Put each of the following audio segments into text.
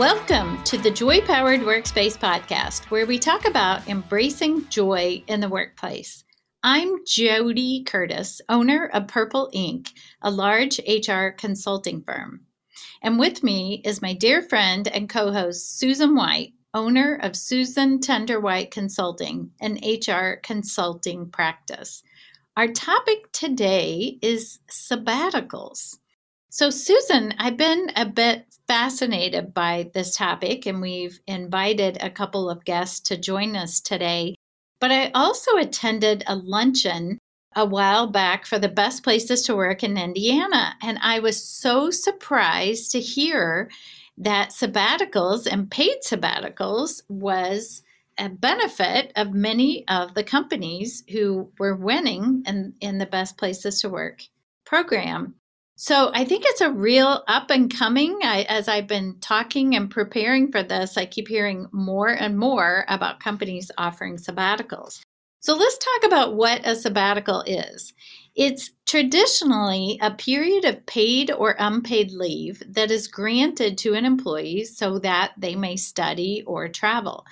Welcome to the JoyPowered Workspace podcast, where we talk about embracing joy in the workplace. I'm JoDee Curtis, owner of Purple Ink., a large HR consulting firm. And with me is my dear friend and co host, Susan White, owner of Susan Tender White Consulting, an HR consulting practice. Our topic today is sabbaticals. So, Susan, I've been a bit fascinated by this topic, and we've invited a couple of guests to join us today. But I also attended a luncheon a while back for the best places to work in Indiana, and I was so surprised to hear that sabbaticals and paid sabbaticals was a benefit of many of the companies who were winning in, in the best places to work program. So I think it's a real up and coming. I, as I've been talking and preparing for this, I keep hearing more and more about companies offering sabbaticals. So let's talk about what a sabbatical is. It's traditionally a period of paid or unpaid leave that is granted to an employee so that they may study or travel.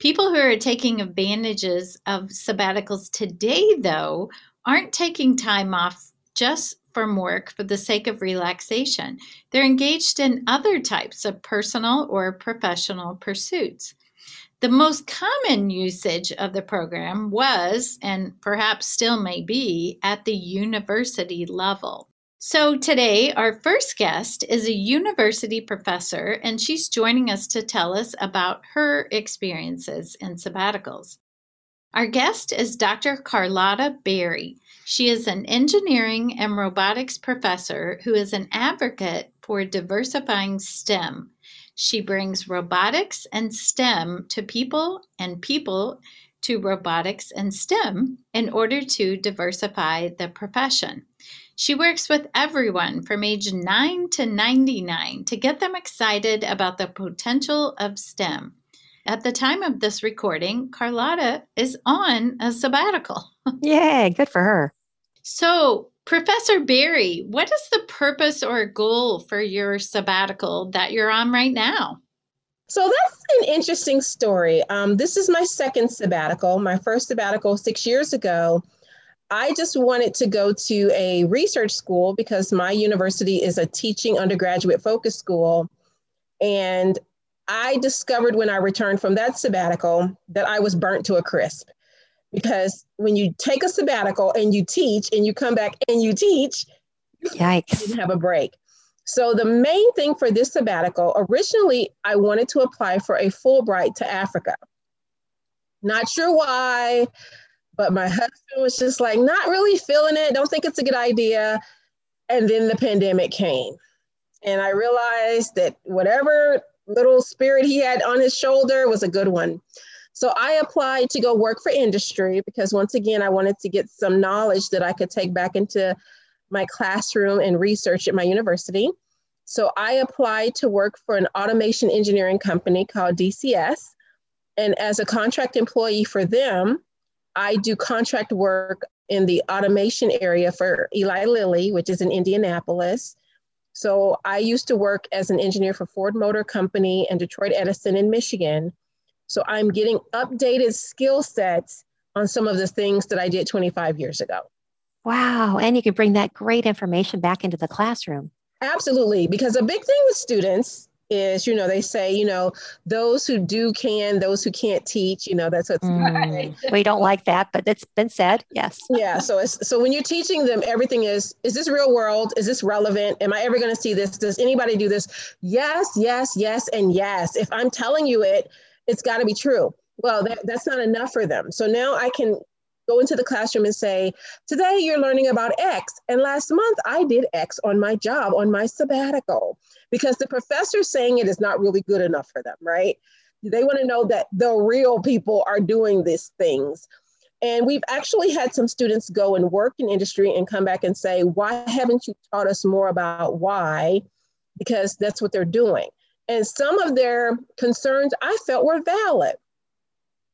People who are taking advantages of sabbaticals today, though, aren't taking time off just from work for the sake of relaxation. They're engaged in other types of personal or professional pursuits. The most common usage of the program was, and perhaps still may be, at the university level. So, today, our first guest is a university professor, and she's joining us to tell us about her experiences in sabbaticals. Our guest is Dr. Carlotta Berry. She is an engineering and robotics professor who is an advocate for diversifying STEM. She brings robotics and STEM to people and people to robotics and STEM in order to diversify the profession. She works with everyone from age 9 to 99 to get them excited about the potential of STEM. At the time of this recording, Carlotta is on a sabbatical. Yay, good for her. So, Professor Berry, what is the purpose or goal for your sabbatical that you're on right now? So that's an interesting story. Um, this is my second sabbatical. My first sabbatical six years ago. I just wanted to go to a research school because my university is a teaching undergraduate focus school. And I discovered when I returned from that sabbatical that I was burnt to a crisp because when you take a sabbatical and you teach and you come back and you teach, yikes, you didn't have a break. So the main thing for this sabbatical, originally I wanted to apply for a Fulbright to Africa. Not sure why, but my husband was just like, not really feeling it, don't think it's a good idea. And then the pandemic came. And I realized that whatever little spirit he had on his shoulder was a good one. So I applied to go work for industry because once again, I wanted to get some knowledge that I could take back into my classroom and research at my university. So I applied to work for an automation engineering company called DCS. And as a contract employee for them, I do contract work in the automation area for Eli Lilly, which is in Indianapolis. So I used to work as an engineer for Ford Motor Company and Detroit Edison in Michigan. So I'm getting updated skill sets on some of the things that I did 25 years ago. Wow. And you can bring that great information back into the classroom. Absolutely. Because a big thing with students is, you know, they say, you know, those who do can, those who can't teach, you know, that's what's mm, we don't like that, but it's been said. Yes. Yeah. So it's so when you're teaching them, everything is, is this real world? Is this relevant? Am I ever going to see this? Does anybody do this? Yes, yes, yes, and yes. If I'm telling you it, it's got to be true. Well, that, that's not enough for them. So now I can go into the classroom and say, today you're learning about X. And last month I did X on my job, on my sabbatical, because the professor saying it is not really good enough for them, right? They want to know that the real people are doing these things. And we've actually had some students go and work in industry and come back and say, why haven't you taught us more about why? Because that's what they're doing. And some of their concerns I felt were valid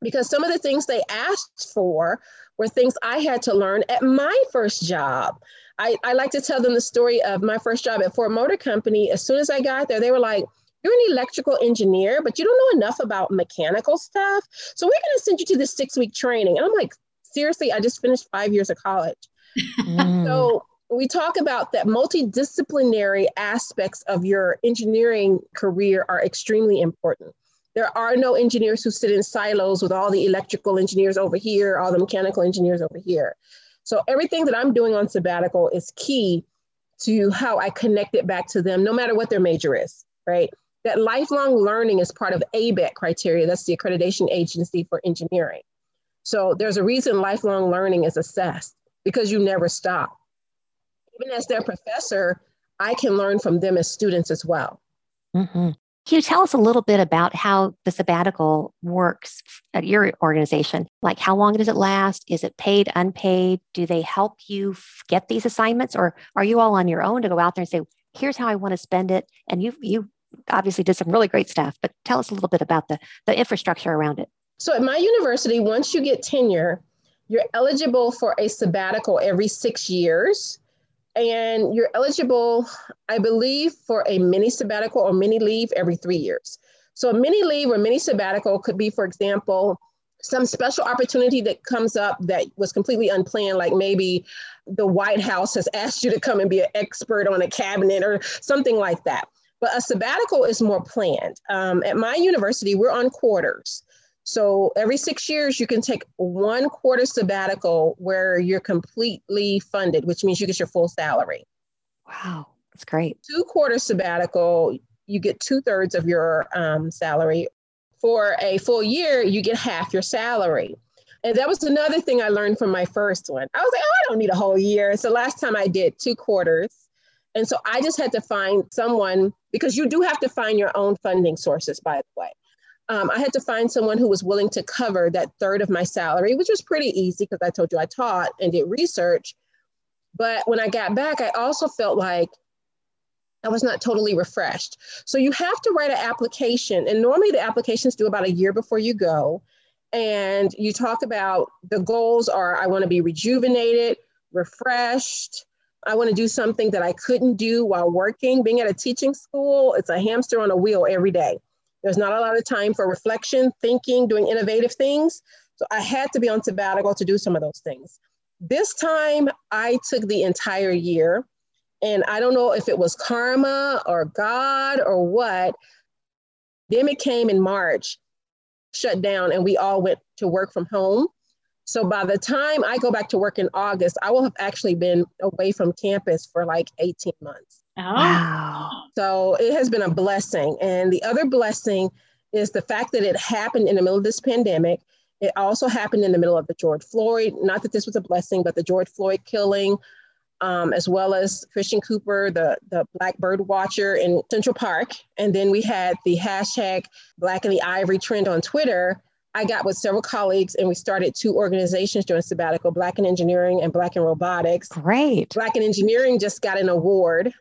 because some of the things they asked for were things I had to learn at my first job. I, I like to tell them the story of my first job at Ford Motor Company. As soon as I got there, they were like, you're an electrical engineer, but you don't know enough about mechanical stuff. So we're going to send you to this six week training. And I'm like, seriously, I just finished five years of college. Mm. So we talk about that multidisciplinary aspects of your engineering career are extremely important. There are no engineers who sit in silos with all the electrical engineers over here, all the mechanical engineers over here. So everything that I'm doing on sabbatical is key to how I connect it back to them, no matter what their major is, right? That lifelong learning is part of ABET criteria. That's the accreditation agency for engineering. So there's a reason lifelong learning is assessed because you never stop. Even as their professor, I can learn from them as students as well. Mm-hmm. Can you tell us a little bit about how the sabbatical works at your organization? Like, how long does it last? Is it paid, unpaid? Do they help you get these assignments, or are you all on your own to go out there and say, "Here's how I want to spend it"? And you you obviously did some really great stuff, but tell us a little bit about the the infrastructure around it. So, at my university, once you get tenure, you're eligible for a sabbatical every six years and you're eligible, I believe, for a mini sabbatical or mini leave every three years. So a mini leave or mini sabbatical could be, for example, some special opportunity that comes up that was completely unplanned, like maybe the White House has asked you to come and be an expert on a cabinet or something like that. But a sabbatical is more planned. Um, at my university, we're on quarters. So every six years, you can take one quarter sabbatical where you're completely funded, which means you get your full salary. Wow, that's great. Two quarter sabbatical, you get two thirds of your um, salary. For a full year, you get half your salary. And that was another thing I learned from my first one. I was like, oh, I don't need a whole year. So last time I did two quarters. And so I just had to find someone because you do have to find your own funding sources, by the way um, I had to find someone who was willing to cover that third of my salary, which was pretty easy because I told you I taught and did research. But when I got back, I also felt like I was not totally refreshed. So you have to write an application. And normally the applications do about a year before you go. And you talk about the goals are I want to be rejuvenated, refreshed. I want to do something that I couldn't do while working. Being at a teaching school, it's a hamster on a wheel every day. There's not a lot of time for reflection, thinking, doing innovative things. So I had to be on sabbatical to do some of those things. This time I took the entire year. And I don't know if it was karma or God or what. Then it came in March, shut down, and we all went to work from home. So by the time I go back to work in August, I will have actually been away from campus for like 18 months. Oh. Wow. So it has been a blessing. And the other blessing is the fact that it happened in the middle of this pandemic. It also happened in the middle of the George Floyd, not that this was a blessing, but the George Floyd killing, um, as well as Christian Cooper, the, the Black Bird Watcher in Central Park. And then we had the hashtag Black in the Ivory trend on Twitter. I got with several colleagues and we started two organizations during sabbatical, Black in Engineering and Black in Robotics. Great. Black in Engineering just got an award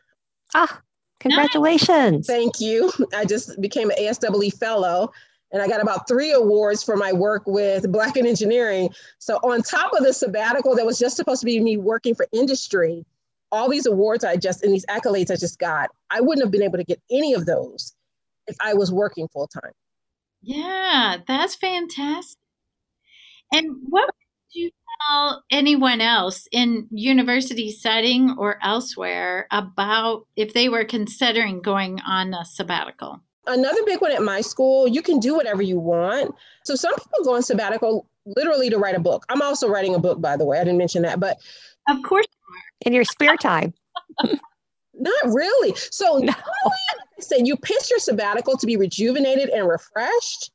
Ah, congratulations. Thank you. I just became an ASWE fellow and I got about three awards for my work with Black in Engineering. So on top of the sabbatical that was just supposed to be me working for industry, all these awards I just and these accolades I just got, I wouldn't have been able to get any of those if I was working full time. Yeah, that's fantastic. And what would you tell anyone else in university setting or elsewhere about if they were considering going on a sabbatical? Another big one at my school, you can do whatever you want. So some people go on sabbatical literally to write a book. I'm also writing a book, by the way. I didn't mention that, but of course in your spare time. Not really. So no. I said you pitch your sabbatical to be rejuvenated and refreshed.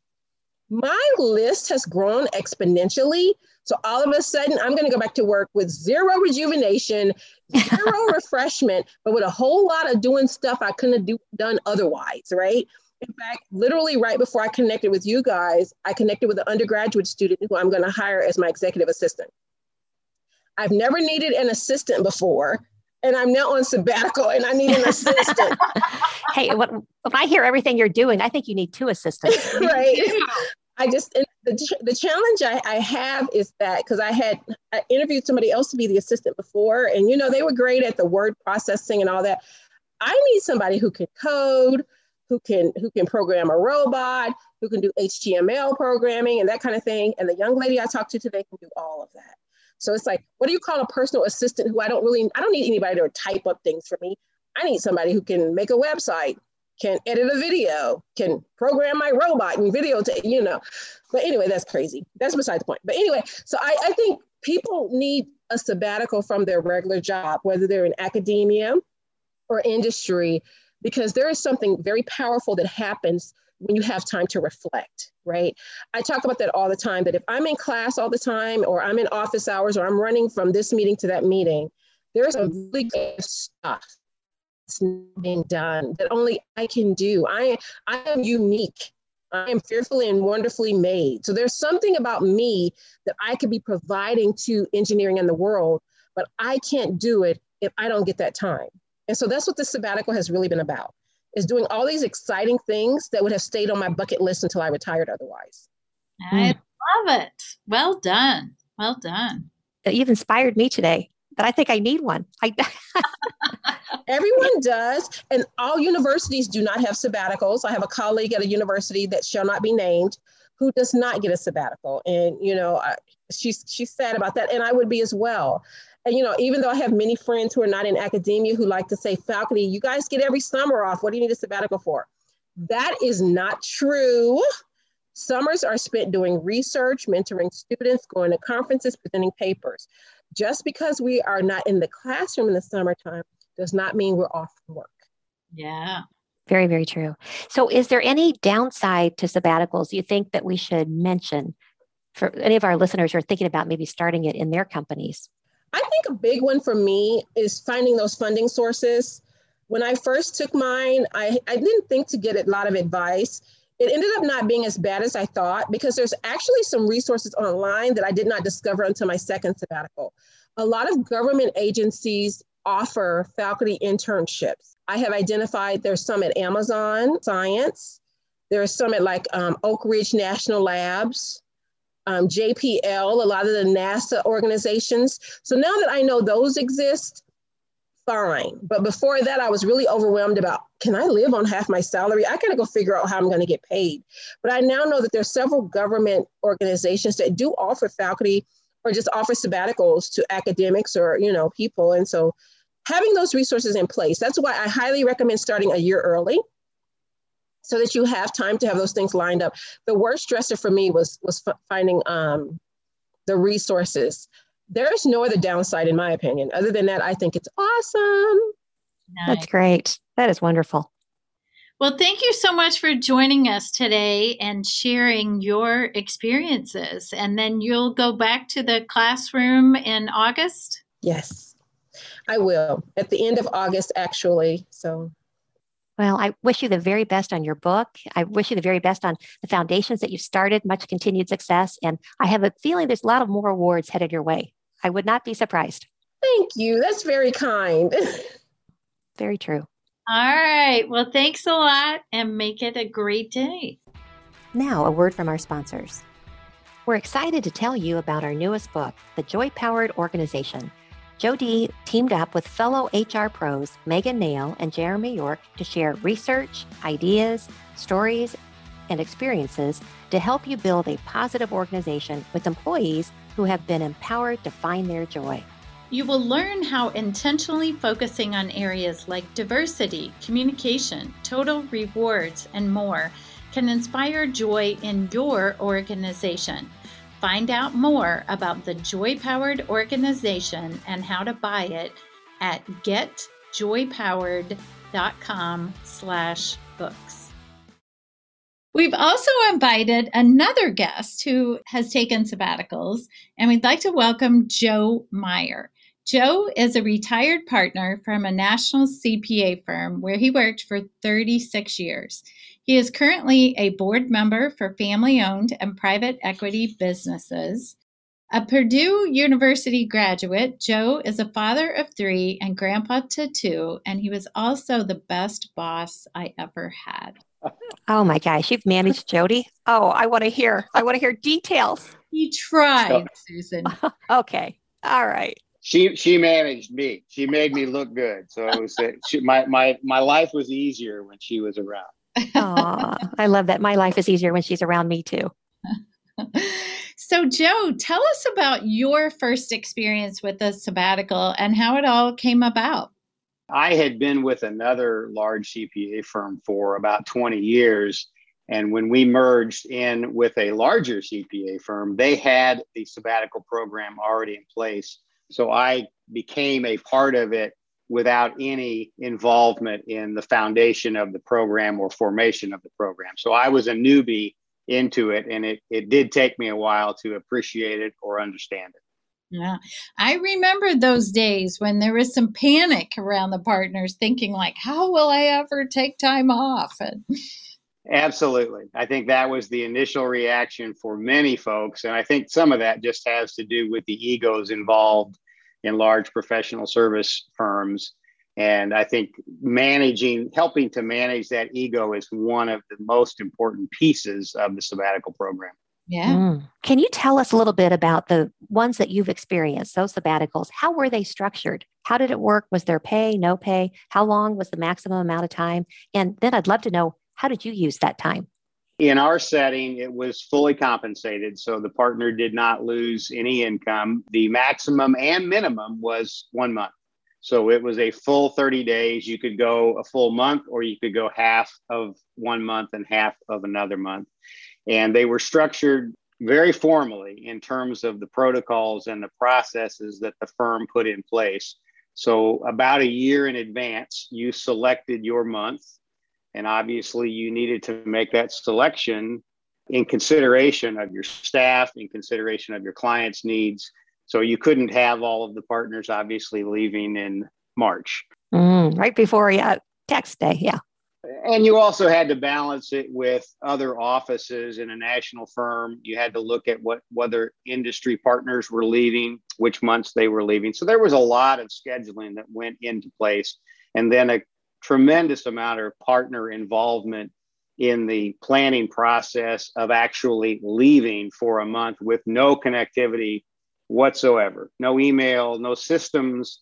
My list has grown exponentially so all of a sudden, I'm going to go back to work with zero rejuvenation, zero refreshment, but with a whole lot of doing stuff I couldn't have do, done otherwise, right? In fact, literally right before I connected with you guys, I connected with an undergraduate student who I'm going to hire as my executive assistant. I've never needed an assistant before, and I'm now on sabbatical and I need an assistant. hey, when, when I hear everything you're doing, I think you need two assistants. right. I just the, the challenge I, I have is that because I had I interviewed somebody else to be the assistant before, and you know they were great at the word processing and all that. I need somebody who can code, who can who can program a robot, who can do HTML programming and that kind of thing. And the young lady I talked to today can do all of that. So it's like, what do you call a personal assistant who I don't really, I don't need anybody to type up things for me. I need somebody who can make a website, can edit a video, can program my robot and video to, you know. But anyway, that's crazy. That's beside the point. But anyway, so I, I think people need a sabbatical from their regular job, whether they're in academia or industry, because there is something very powerful that happens when you have time to reflect, right? I talk about that all the time that if I'm in class all the time, or I'm in office hours, or I'm running from this meeting to that meeting, there's a really good stuff that's being done that only I can do. I, I am unique. I am fearfully and wonderfully made. So there's something about me that I could be providing to engineering in the world, but I can't do it if I don't get that time. And so that's what the sabbatical has really been about is doing all these exciting things that would have stayed on my bucket list until I retired otherwise. I mm. love it. Well done. Well done. You've inspired me today, but I think I need one. I Everyone does, and all universities do not have sabbaticals. I have a colleague at a university that shall not be named who does not get a sabbatical, and you know, I, she's she's sad about that, and I would be as well. And you know, even though I have many friends who are not in academia who like to say, faculty, you guys get every summer off. What do you need a sabbatical for? That is not true. Summers are spent doing research, mentoring students, going to conferences, presenting papers. Just because we are not in the classroom in the summertime does not mean we're off from work. Yeah. Very, very true. So, is there any downside to sabbaticals you think that we should mention for any of our listeners who are thinking about maybe starting it in their companies? I think a big one for me is finding those funding sources. When I first took mine, I, I didn't think to get a lot of advice. It ended up not being as bad as I thought because there's actually some resources online that I did not discover until my second sabbatical. A lot of government agencies offer faculty internships. I have identified there's some at Amazon Science, there's some at like um, Oak Ridge National Labs, um, JPL, a lot of the NASA organizations. So now that I know those exist, fine. But before that, I was really overwhelmed about can I live on half my salary? I gotta go figure out how I'm gonna get paid. But I now know that there's several government organizations that do offer faculty or just offer sabbaticals to academics or you know people. And so having those resources in place. That's why I highly recommend starting a year early so that you have time to have those things lined up. The worst stressor for me was, was finding um, the resources. There is no other downside, in my opinion. Other than that, I think it's awesome. Nice. That's great. That is wonderful. Well, thank you so much for joining us today and sharing your experiences. And then you'll go back to the classroom in August? Yes. I will at the end of August, actually. So, well, I wish you the very best on your book. I wish you the very best on the foundations that you've started, much continued success. And I have a feeling there's a lot of more awards headed your way. I would not be surprised. Thank you. That's very kind. very true. All right. Well, thanks a lot and make it a great day. Now, a word from our sponsors. We're excited to tell you about our newest book, The JoyPowered Organization JoDee teamed up with fellow HR pros Megan Nail and Jeremy York to share research, ideas, stories, and experiences to help you build a positive organization with employees who have been empowered to find their joy. You will learn how intentionally focusing on areas like diversity, communication, total rewards, and more can inspire joy in your organization. Find out more about the JoyPowered organization and how to buy it at getjoypowered.com slash books. We've also invited another guest who has taken sabbaticals, and we'd like to welcome Joe Meyer. Joe is a retired partner from a national CPA firm where he worked for 36 years. He is currently a board member for family owned and private equity businesses. A Purdue University graduate, Joe is a father of three and grandpa to two, and he was also the best boss I ever had. Oh my gosh, you've managed JoDee. Oh, I want to hear. I want to hear details. He tried, Susan. okay. All right. She she managed me. She made me look good. So it was she, my my my life was easier when she was around. I love that. My life is easier when she's around me too. so, Joe, tell us about your first experience with the sabbatical and how it all came about. I had been with another large CPA firm for about 20 years. And when we merged in with a larger CPA firm, they had the sabbatical program already in place. So I became a part of it without any involvement in the foundation of the program or formation of the program. So I was a newbie into it, and it, it did take me a while to appreciate it or understand it. Yeah. I remember those days when there was some panic around the partners thinking like, how will I ever take time off? And Absolutely. I think that was the initial reaction for many folks. And I think some of that just has to do with the egos involved in large professional service firms. And I think managing, helping to manage that ego is one of the most important pieces of the sabbatical program. Yeah. Mm. Can you tell us a little bit about the ones that you've experienced, those sabbaticals? How were they structured? How did it work? Was there pay, no pay? How long was the maximum amount of time? And then I'd love to know how did you use that time? In our setting, it was fully compensated. So the partner did not lose any income. The maximum and minimum was one month. So it was a full 30 days. You could go a full month or you could go half of one month and half of another month. And they were structured very formally in terms of the protocols and the processes that the firm put in place. So, about a year in advance, you selected your month. And obviously, you needed to make that selection in consideration of your staff, in consideration of your clients' needs. So, you couldn't have all of the partners obviously leaving in March. Mm, right before yeah, tax day. Yeah and you also had to balance it with other offices in a national firm. You had to look at what whether industry partners were leaving, which months they were leaving. So there was a lot of scheduling that went into place, and then a tremendous amount of partner involvement in the planning process of actually leaving for a month with no connectivity whatsoever, no email, no systems,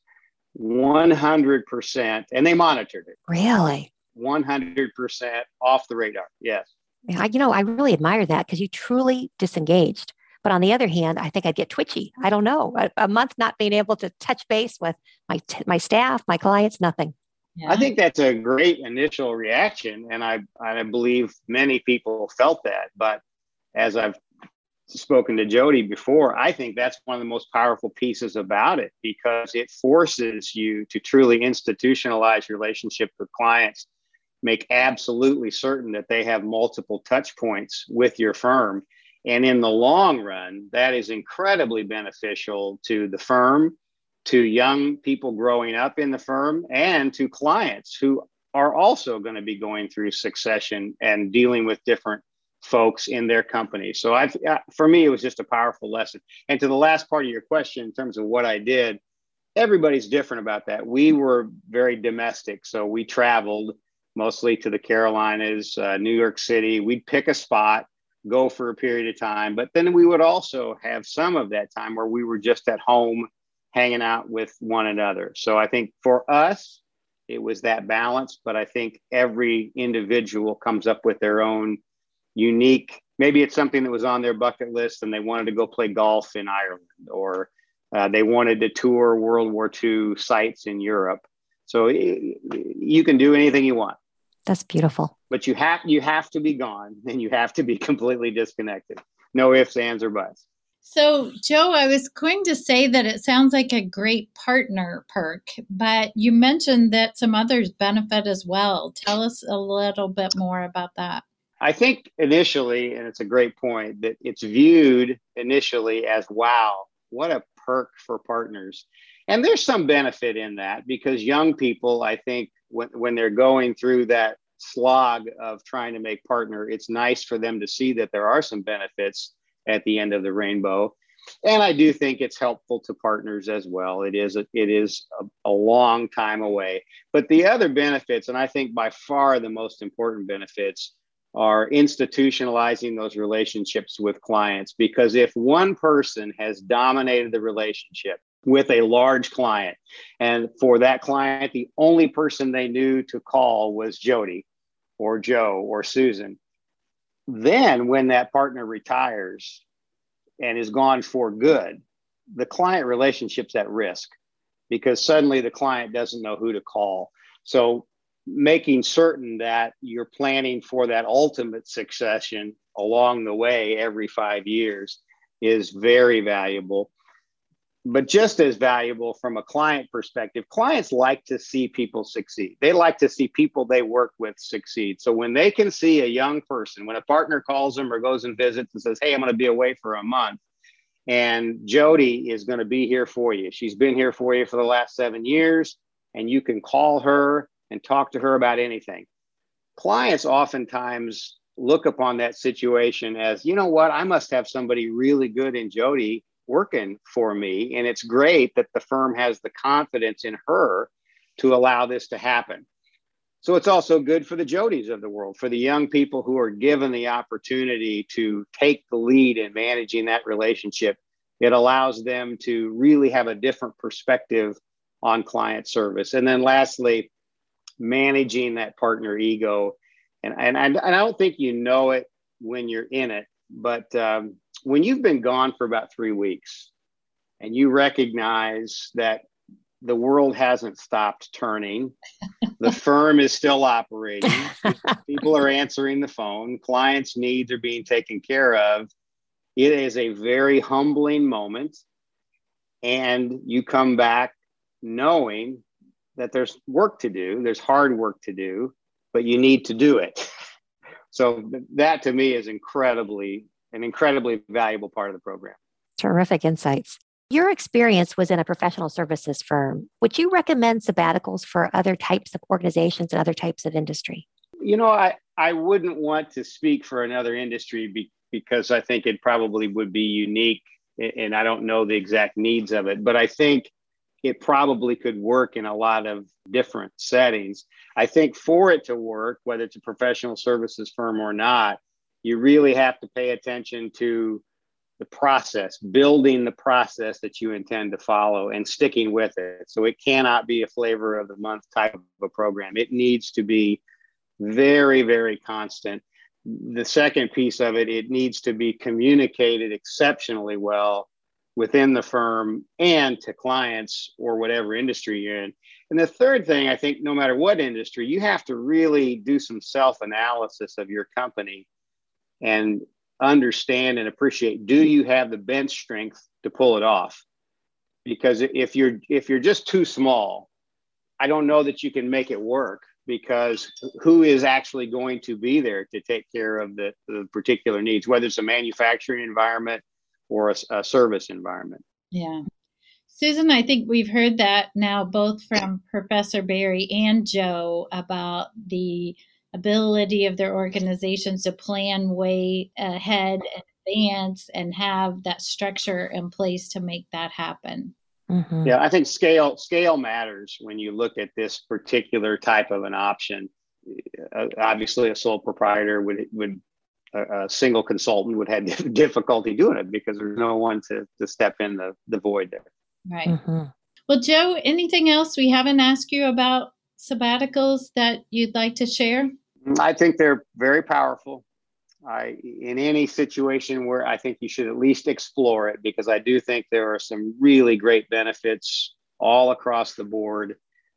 100%. And they monitored it. Really? 100% off the radar. Yes. Yeah, you know, I really admire that because you truly disengaged. But on the other hand, I think I'd get twitchy. I don't know. A, a month not being able to touch base with my t- my staff, my clients, nothing. I think that's a great initial reaction, and I I believe many people felt that. But as I've spoken to Jody before, I think that's one of the most powerful pieces about it because it forces you to truly institutionalize relationship with clients make absolutely certain that they have multiple touch points with your firm. And in the long run, that is incredibly beneficial to the firm, to young people growing up in the firm, and to clients who are also going to be going through succession and dealing with different folks in their company. So I, for me, it was just a powerful lesson. And to the last part of your question, in terms of what I did, everybody's different about that. We were very domestic, so we traveled mostly to the Carolinas, uh, New York City. We'd pick a spot, go for a period of time, but then we would also have some of that time where we were just at home hanging out with one another. So I think for us, it was that balance, but I think every individual comes up with their own unique. Maybe it's something that was on their bucket list and they wanted to go play golf in Ireland or uh, they wanted to tour World War II sites in Europe. So you can do anything you want. That's beautiful. But you have you have to be gone and you have to be completely disconnected. No ifs, ands, or buts. So, Joe, I was going to say that it sounds like a great partner perk, but you mentioned that some others benefit as well. Tell us a little bit more about that. I think initially, and it's a great point, that it's viewed initially as wow, what a perk for partners. And there's some benefit in that because young people, I think, when, when they're going through that slog of trying to make partner, it's nice for them to see that there are some benefits at the end of the rainbow. And I do think it's helpful to partners as well. It is a, it is a, a long time away. But the other benefits, and I think by far the most important benefits, are institutionalizing those relationships with clients. Because if one person has dominated the relationship, with a large client. And for that client, the only person they knew to call was JoDee or Joe or Susan. Then, when that partner retires and is gone for good, the client relationship's at risk because suddenly the client doesn't know who to call. So, making certain that you're planning for that ultimate succession along the way every five years is very valuable but just as valuable from a client perspective clients like to see people succeed. They like to see people they work with succeed. So when they can see a young person when a partner calls them or goes and visits and says hey i'm going to be away for a month and JoDee is going to be here for you. She's been here for you for the last seven years and you can call her and talk to her about anything. Clients oftentimes look upon that situation as you know what? I must have somebody really good in JoDee working for me. And it's great that the firm has the confidence in her to allow this to happen. So it's also good for the Jodies of the world, for the young people who are given the opportunity to take the lead in managing that relationship. It allows them to really have a different perspective on client service. And then lastly, managing that partner ego. And, and, and I don't think you know it when you're in it, but um, when you've been gone for about three weeks and you recognize that the world hasn't stopped turning, the firm is still operating, people are answering the phone, clients' needs are being taken care of. It is a very humbling moment. And you come back knowing that there's work to do, there's hard work to do, but you need to do it. So that to me is incredibly an incredibly valuable part of the program. Terrific insights. Your experience was in a professional services firm. Would you recommend sabbaticals for other types of organizations and other types of industry? You know, I, I wouldn't want to speak for another industry be, because I think it probably would be unique and I don't know the exact needs of it, but I think it probably could work in a lot of different settings. I think for it to work, whether it's a professional services firm or not, you really have to pay attention to the process, building the process that you intend to follow and sticking with it. So it cannot be a flavor of the month type of a program. It needs to be very, very constant. The second piece of it, it needs to be communicated exceptionally well within the firm and to clients or whatever industry you're in. And the third thing, I think, no matter what industry, you have to really do some self analysis of your company and understand and appreciate do you have the bench strength to pull it off? Because if you're if you're just too small i don't know that you can make it work because who is actually going to be there to take care of the, the particular needs whether it's a manufacturing environment or a, a service environment? Yeah. Susan, I think we've heard that now both from Professor Berry and Joe about the ability of their organizations to plan way ahead and advance and have that structure in place to make that happen. Mm-hmm. Yeah, I think scale scale matters when you look at this particular type of an option. Uh, obviously, a sole proprietor would would a, a single consultant would have difficulty doing it because there's no one to to step in the the void there. Right. Mm-hmm. Well, Joe, anything else we haven't asked you about sabbaticals that you'd like to share? I think they're very powerful. I, in any situation where I think you should at least explore it because I do think there are some really great benefits all across the board.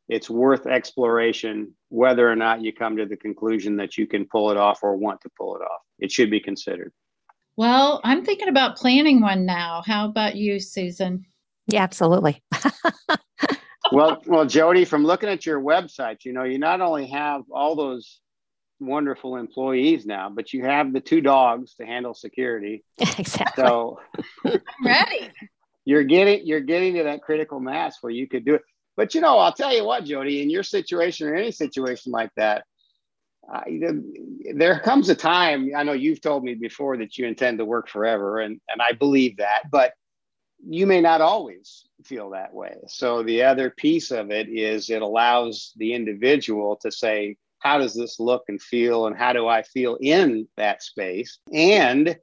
It's worth exploration whether or not you come to the conclusion that you can pull it off or want to pull it off. It should be considered. Well, I'm thinking about planning one now. How about you, Susan? Yeah, absolutely. well, well, JoDee, from looking at your website, you know, you not only have all those wonderful employees now, but you have the two dogs to handle security. Exactly. So I'm ready. You're getting you're getting to that critical mass where you could do it. But you know, I'll tell you what, JoDee, in your situation or any situation like that, uh, there comes a time. I know you've told me before that you intend to work forever, and and I believe that, but you may not always feel that way. So the other piece of it is it allows the individual to say, how does this look and feel and how do i feel in that space and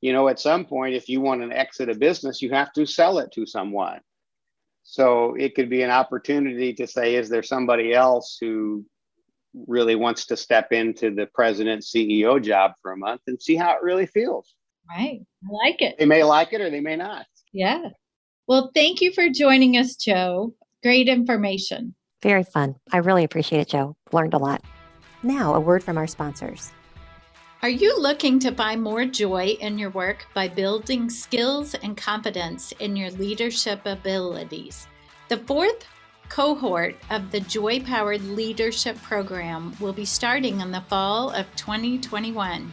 you know at some point if you want to exit a business you have to sell it to someone so it could be an opportunity to say is there somebody else who really wants to step into the president CEO job for a month and see how it really feels. Right. I like it. They may like it or they may not. Yeah. Well, thank you for joining us, Joe. Great information. Very fun. I really appreciate it, Joe. Learned a lot. Now, a word from our sponsors. Are you looking to find more joy in your work by building skills and competence in your leadership abilities? The fourth cohort of the JoyPowered Leadership Program will be starting in the fall of 2021.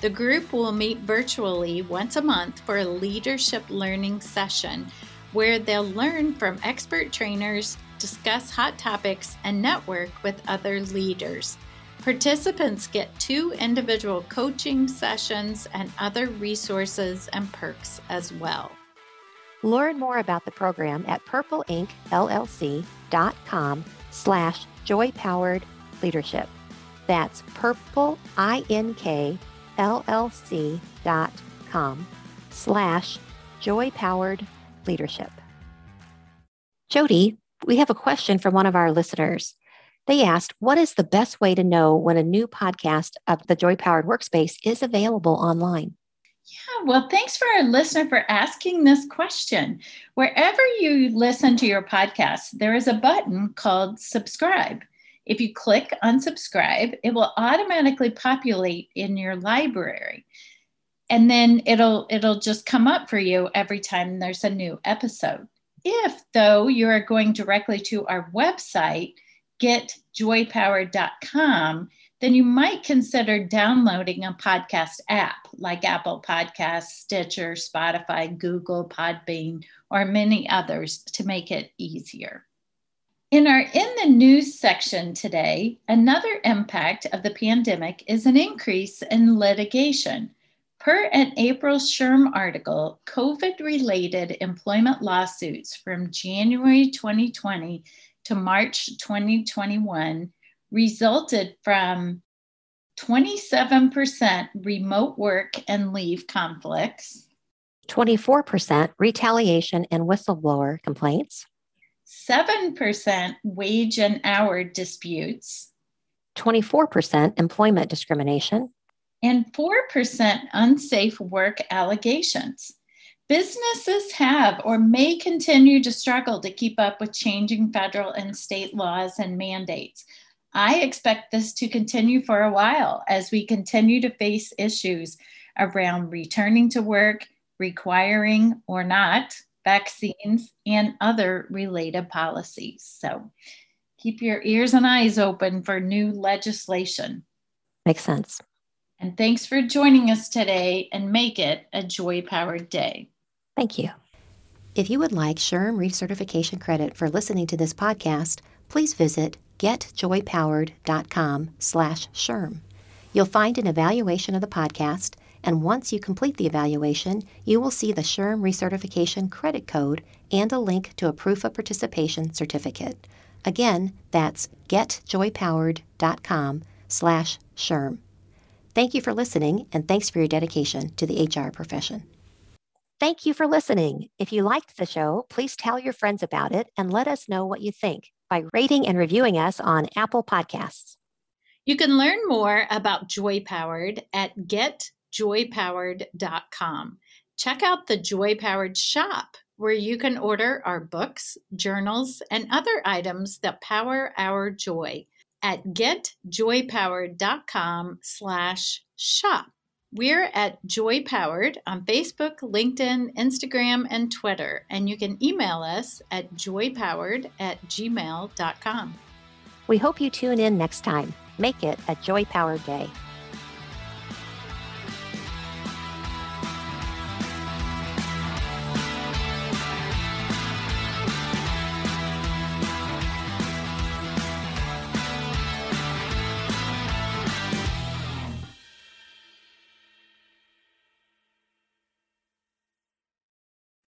The group will meet virtually once a month for a leadership learning session where they'll learn from expert trainers, discuss hot topics, and network with other leaders. Participants get two individual coaching sessions and other resources and perks as well. Learn more about the program at purpleinkllc.com slash joy-powered leadership. That's purpleinkllc.com slash joy-powered leadership. JoDee, we have a question from one of our listeners. They asked, What is the best way to know when a new podcast of the JoyPowered Workspace is available online? Yeah, well, thanks for our listener for asking this question. Wherever you listen to your podcast, there is a button called subscribe. If you click on subscribe, it will automatically populate in your library. And then it'll it'll just come up for you every time there's a new episode. If though you are going directly to our website, getjoypowered.com, then you might consider downloading a podcast app like Apple Podcasts, Stitcher, Spotify, Google, Podbean, or many others to make it easier. In our In the News section today, another impact of the pandemic is an increase in litigation. Per an April SHRM article, COVID related employment lawsuits from January 2020 to March 2021 resulted from 27% remote work and leave conflicts, 24% retaliation and whistleblower complaints, 7% wage and hour disputes, 24% employment discrimination, and 4% unsafe work allegations. Businesses have or may continue to struggle to keep up with changing federal and state laws and mandates. I expect this to continue for a while as we continue to face issues around returning to work, requiring or not vaccines, and other related policies. So keep your ears and eyes open for new legislation. Makes sense. And thanks for joining us today and make it a joy powered day. Thank you. If you would like SHRM recertification credit for listening to this podcast, please visit getjoypowered.com slash SHRM. You'll find an evaluation of the podcast, and once you complete the evaluation, you will see the SHRM recertification credit code and a link to a proof of participation certificate. Again, that's getjoypowered.com slash SHRM. Thank you for listening, and thanks for your dedication to the HR profession. Thank you for listening. If you liked the show, please tell your friends about it and let us know what you think by rating and reviewing us on Apple Podcasts. You can learn more about JoyPowered at getjoypowered.com. Check out the JoyPowered shop where you can order our books, journals, and other items that power our joy at getjoypowered.com slash shop. We're at JoyPowered on Facebook, LinkedIn, Instagram, and Twitter, and you can email us at joypowered at gmail.com. We hope you tune in next time. Make it a joy powered day.